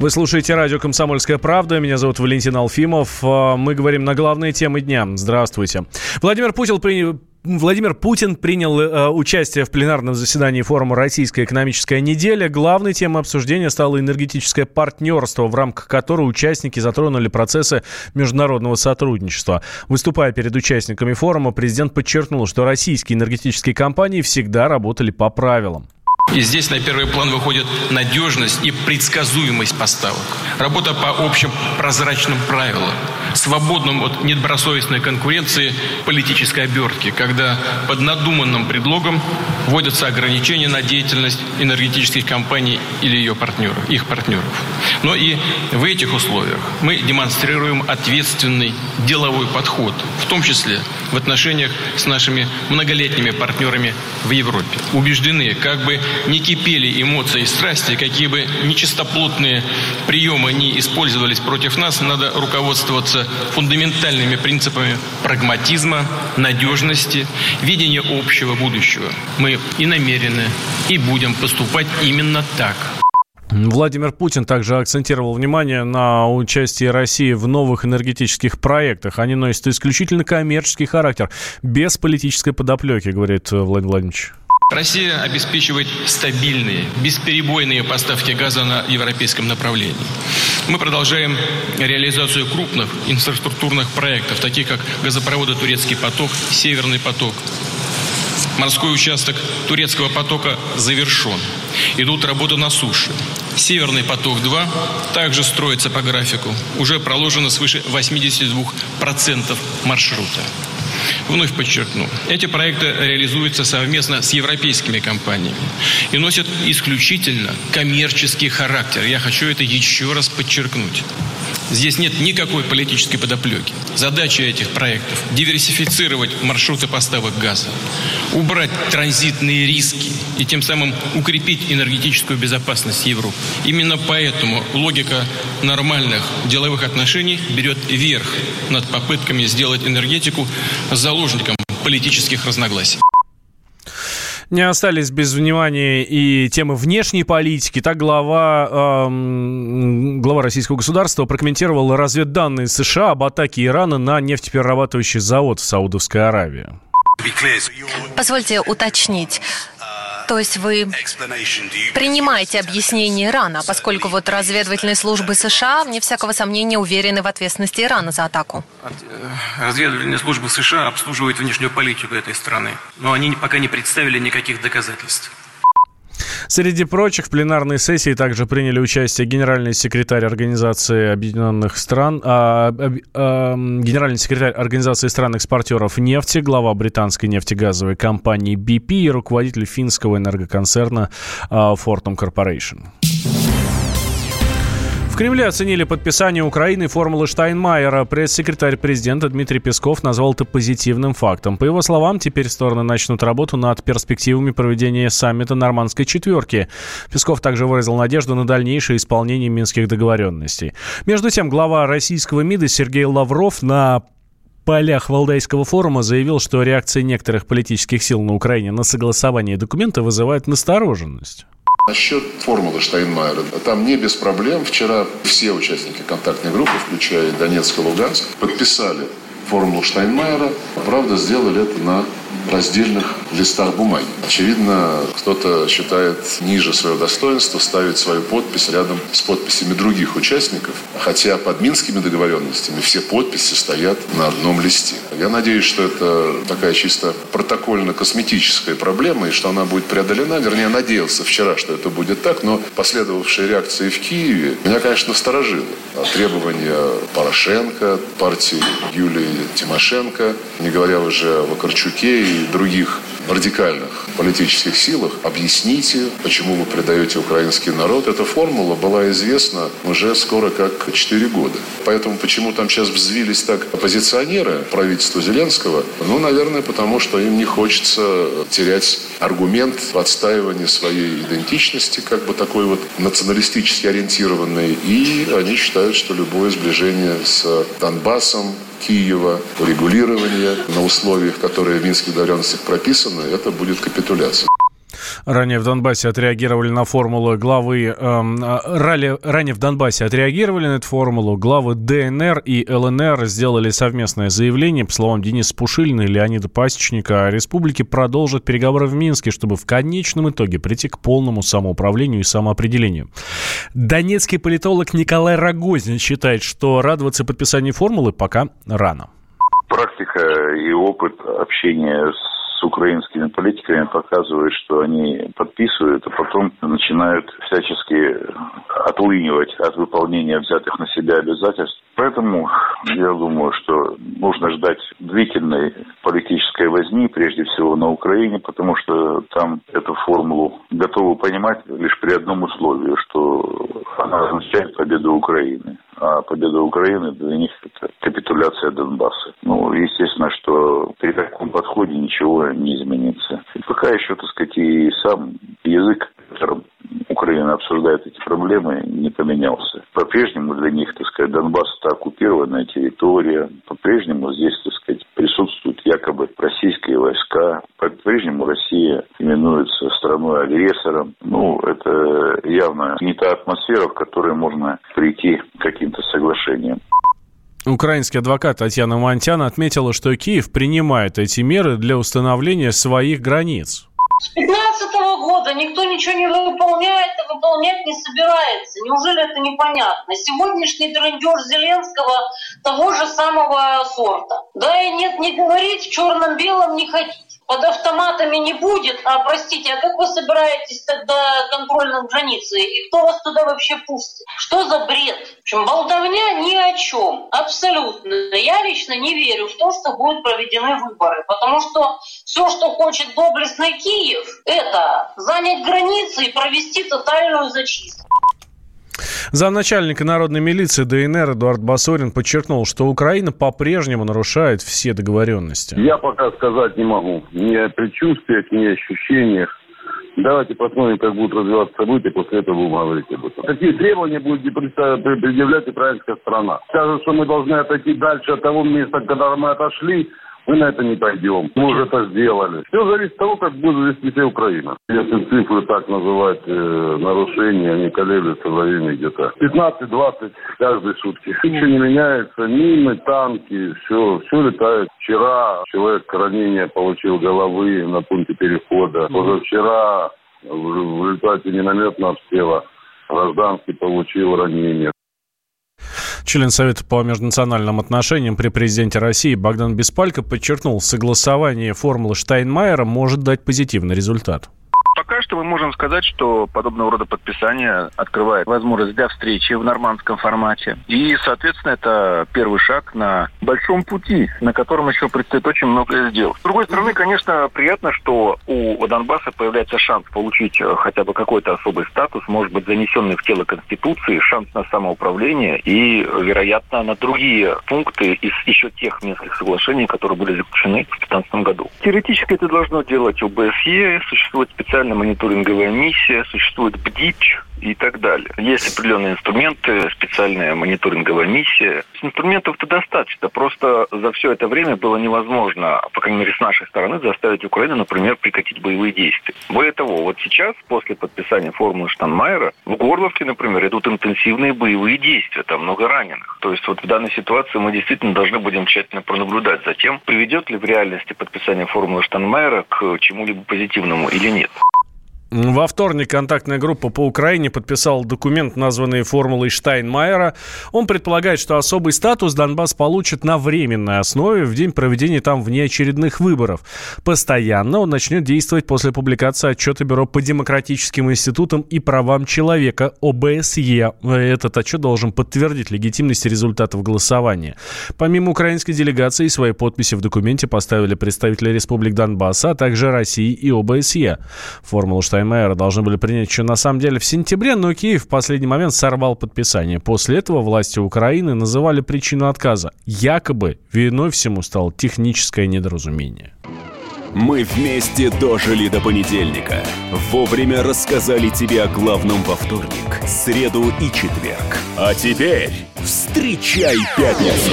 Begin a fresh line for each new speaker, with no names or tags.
Вы слушаете радио «Комсомольская правда». Меня зовут Валентин Алфимов. А, мы говорим на главные темы дня. Здравствуйте. Владимир Путин принял Владимир Путин принял э, участие в пленарном заседании форума «Российская экономическая неделя». Главной темой обсуждения стало энергетическое партнерство, в рамках которого участники затронули процессы международного сотрудничества. Выступая перед участниками форума, президент подчеркнул, что российские энергетические компании всегда работали по правилам.
И здесь на первый план выходит надежность и предсказуемость поставок. Работа по общим прозрачным правилам, свободным от недобросовестной конкуренции политической обертки, когда под надуманным предлогом вводятся ограничения на деятельность энергетических компаний или ее партнеров, их партнеров. Но и в этих условиях мы демонстрируем ответственный деловой подход, в том числе в отношениях с нашими многолетними партнерами в Европе. Убеждены, как бы не кипели эмоции и страсти, какие бы нечистоплотные приемы не использовались против нас, надо руководствоваться фундаментальными принципами прагматизма, надежности, видения общего будущего. Мы и намерены, и будем поступать именно так.
Владимир Путин также акцентировал внимание на участии России в новых энергетических проектах. Они носят исключительно коммерческий характер, без политической подоплеки, говорит Владимир Владимирович.
Россия обеспечивает стабильные, бесперебойные поставки газа на европейском направлении. Мы продолжаем реализацию крупных инфраструктурных проектов, таких как газопроводы «Турецкий поток», «Северный поток». Морской участок турецкого потока завершен. Идут работы на суше. Северный поток-2 также строится по графику. Уже проложено свыше 82% маршрута. Вновь подчеркну, эти проекты реализуются совместно с европейскими компаниями и носят исключительно коммерческий характер. Я хочу это еще раз подчеркнуть. Здесь нет никакой политической подоплеки. Задача этих проектов – диверсифицировать маршруты поставок газа, убрать транзитные риски и тем самым укрепить энергетическую безопасность Европы. Именно поэтому логика нормальных деловых отношений берет верх над попытками сделать энергетику заложником политических разногласий.
Не остались без внимания и темы внешней политики. Так глава, эм, глава российского государства прокомментировал разведданные США об атаке Ирана на нефтеперерабатывающий завод в Саудовской Аравии.
Позвольте уточнить. То есть вы принимаете объяснение Ирана, поскольку вот разведывательные службы США, вне всякого сомнения, уверены в ответственности Ирана за атаку?
Э, разведывательные службы США обслуживают внешнюю политику этой страны, но они пока не представили никаких доказательств.
Среди прочих в пленарной сессии также приняли участие генеральный секретарь Организации Объединенных Стран, а, а, генеральный секретарь Организации стран-экспортеров нефти, глава британской нефтегазовой компании BP и руководитель финского энергоконцерна а, Fortum Corporation. Кремле оценили подписание Украины формулы Штайнмайера. Пресс-секретарь президента Дмитрий Песков назвал это позитивным фактом. По его словам, теперь стороны начнут работу над перспективами проведения саммита Нормандской четверки. Песков также выразил надежду на дальнейшее исполнение минских договоренностей. Между тем, глава российского МИДа Сергей Лавров на полях Валдайского форума заявил, что реакция некоторых политических сил на Украине на согласование документа вызывает настороженность.
Насчет формулы Штайнмайера. Там не без проблем. Вчера все участники контактной группы, включая Донецк и Луганск, подписали формулу Штайнмайера. Правда, сделали это на раздельных листах бумаги. Очевидно, кто-то считает ниже своего достоинства ставить свою подпись рядом с подписями других участников, хотя под минскими договоренностями все подписи стоят на одном листе. Я надеюсь, что это такая чисто протокольно-косметическая проблема, и что она будет преодолена. Вернее, надеялся вчера, что это будет так, но последовавшие реакции в Киеве меня, конечно, насторожило. Требования Порошенко, партии Юлии Тимошенко, не говоря уже о Вакарчуке и других радикальных политических силах. Объясните, почему вы предаете украинский народ. Эта формула была известна уже скоро как 4 года. Поэтому почему там сейчас взвились так оппозиционеры правительства Зеленского? Ну, наверное, потому что им не хочется терять аргумент в отстаивании своей идентичности, как бы такой вот националистически ориентированной. И они считают, что любое сближение с Донбассом, Киева, урегулирование на условиях, которые в Минских договоренностях прописаны, это будет капитуляция.
Ранее в Донбассе отреагировали на формулу главы... Эм, а, рали, ранее в Донбассе отреагировали на эту формулу. Главы ДНР и ЛНР сделали совместное заявление. По словам Дениса Пушилина и Леонида Пасечника, республики продолжат переговоры в Минске, чтобы в конечном итоге прийти к полному самоуправлению и самоопределению. Донецкий политолог Николай Рогозин считает, что радоваться подписанию формулы пока рано.
Практика и опыт общения с украинскими политиками показывает, что они подписывают, а потом начинают всячески отлынивать от выполнения взятых на себя обязательств. Поэтому я думаю, что нужно ждать длительной политической возни, прежде всего на Украине, потому что там эту формулу готовы понимать лишь при одном условии, что она означает победу Украины. А победа Украины для них это капитуляция Донбасса. Ну, естественно, что при таком подходе ничего не изменится. И пока еще, так сказать, и сам язык, которым Украина обсуждает эти проблемы, не поменялся. По-прежнему для них, так сказать, Донбасс – это оккупированная территория. По-прежнему здесь, так сказать, присутствуют якобы российские войска. По-прежнему Россия именуется страной-агрессором. Ну, это явно не та атмосфера, в которой можно прийти к каким-то соглашениям.
Украинский адвокат Татьяна Монтяна отметила, что Киев принимает эти меры для установления своих границ.
С 15 года никто ничего не выполняет и выполнять не собирается. Неужели это непонятно? Сегодняшний трендеж Зеленского того же самого сорта. Да и нет, не говорить в черном-белом не хотите под автоматами не будет, а простите, а как вы собираетесь тогда контроль границы? И кто вас туда вообще пустит? Что за бред? В общем, болтовня ни о чем. Абсолютно. Я лично не верю в то, что будут проведены выборы, потому что все, что хочет доблестный Киев, это занять границы и провести тотальную зачистку.
Замначальника народной милиции ДНР Эдуард Басорин подчеркнул, что Украина по-прежнему нарушает все договоренности.
Я пока сказать не могу. Ни о предчувствиях, ни о ощущениях. Давайте посмотрим, как будут развиваться события, после этого будем говорить об этом. Какие требования будет предъявлять украинская страна? Скажут, что мы должны отойти дальше от того места, когда мы отошли, мы на это не пойдем. Мы уже это сделали. Все зависит от того, как будет вести себя Украина. Если цифры так называть э, нарушения, они колеблются в районе где-то 15-20 каждой сутки. Ничего не меняется. Мины, танки, все, все летает. Вчера человек ранение получил головы на пункте перехода. Позавчера в результате минометного обстрела гражданский получил ранение.
Член Совета по межнациональным отношениям при президенте России Богдан Беспалько подчеркнул, согласование формулы Штайнмайера может дать позитивный результат.
Что мы можем сказать, что подобного рода подписание открывает возможность для встречи в нормандском формате. И, соответственно, это первый шаг на большом пути, на котором еще предстоит очень многое сделать. С другой стороны, конечно, приятно, что у Донбасса появляется шанс получить э, хотя бы какой-то особый статус, может быть, занесенный в тело Конституции, шанс на самоуправление и, вероятно, на другие пункты из еще тех Минских соглашений, которые были заключены в 2015 году. Теоретически это должно делать ОБСЕ, существует специальный специальная мониторинговая миссия, существует БДИЧ и так далее. Есть определенные инструменты, специальная мониторинговая миссия. Инструментов-то достаточно, просто за все это время было невозможно, по крайней мере, с нашей стороны, заставить Украину, например, прекратить боевые действия. Более того, вот сейчас, после подписания формулы Штанмайера, в Горловке, например, идут интенсивные боевые действия, там много раненых. То есть вот в данной ситуации мы действительно должны будем тщательно пронаблюдать за тем, приведет ли в реальности подписание формулы Штанмайера к чему-либо позитивному или нет.
Во вторник контактная группа по Украине подписала документ, названный формулой Штайнмайера. Он предполагает, что особый статус Донбасс получит на временной основе в день проведения там внеочередных выборов. Постоянно он начнет действовать после публикации отчета Бюро по демократическим институтам и правам человека ОБСЕ. Этот отчет должен подтвердить легитимность результатов голосования. Помимо украинской делегации, свои подписи в документе поставили представители республик Донбасса, а также России и ОБСЕ. Формулу Штайнмайера Штайнмайера должны были принять еще на самом деле в сентябре, но Киев в последний момент сорвал подписание. После этого власти Украины называли причину отказа. Якобы виной всему стало техническое недоразумение.
Мы вместе дожили до понедельника. Вовремя рассказали тебе о главном во вторник, среду и четверг. А теперь встречай пятницу!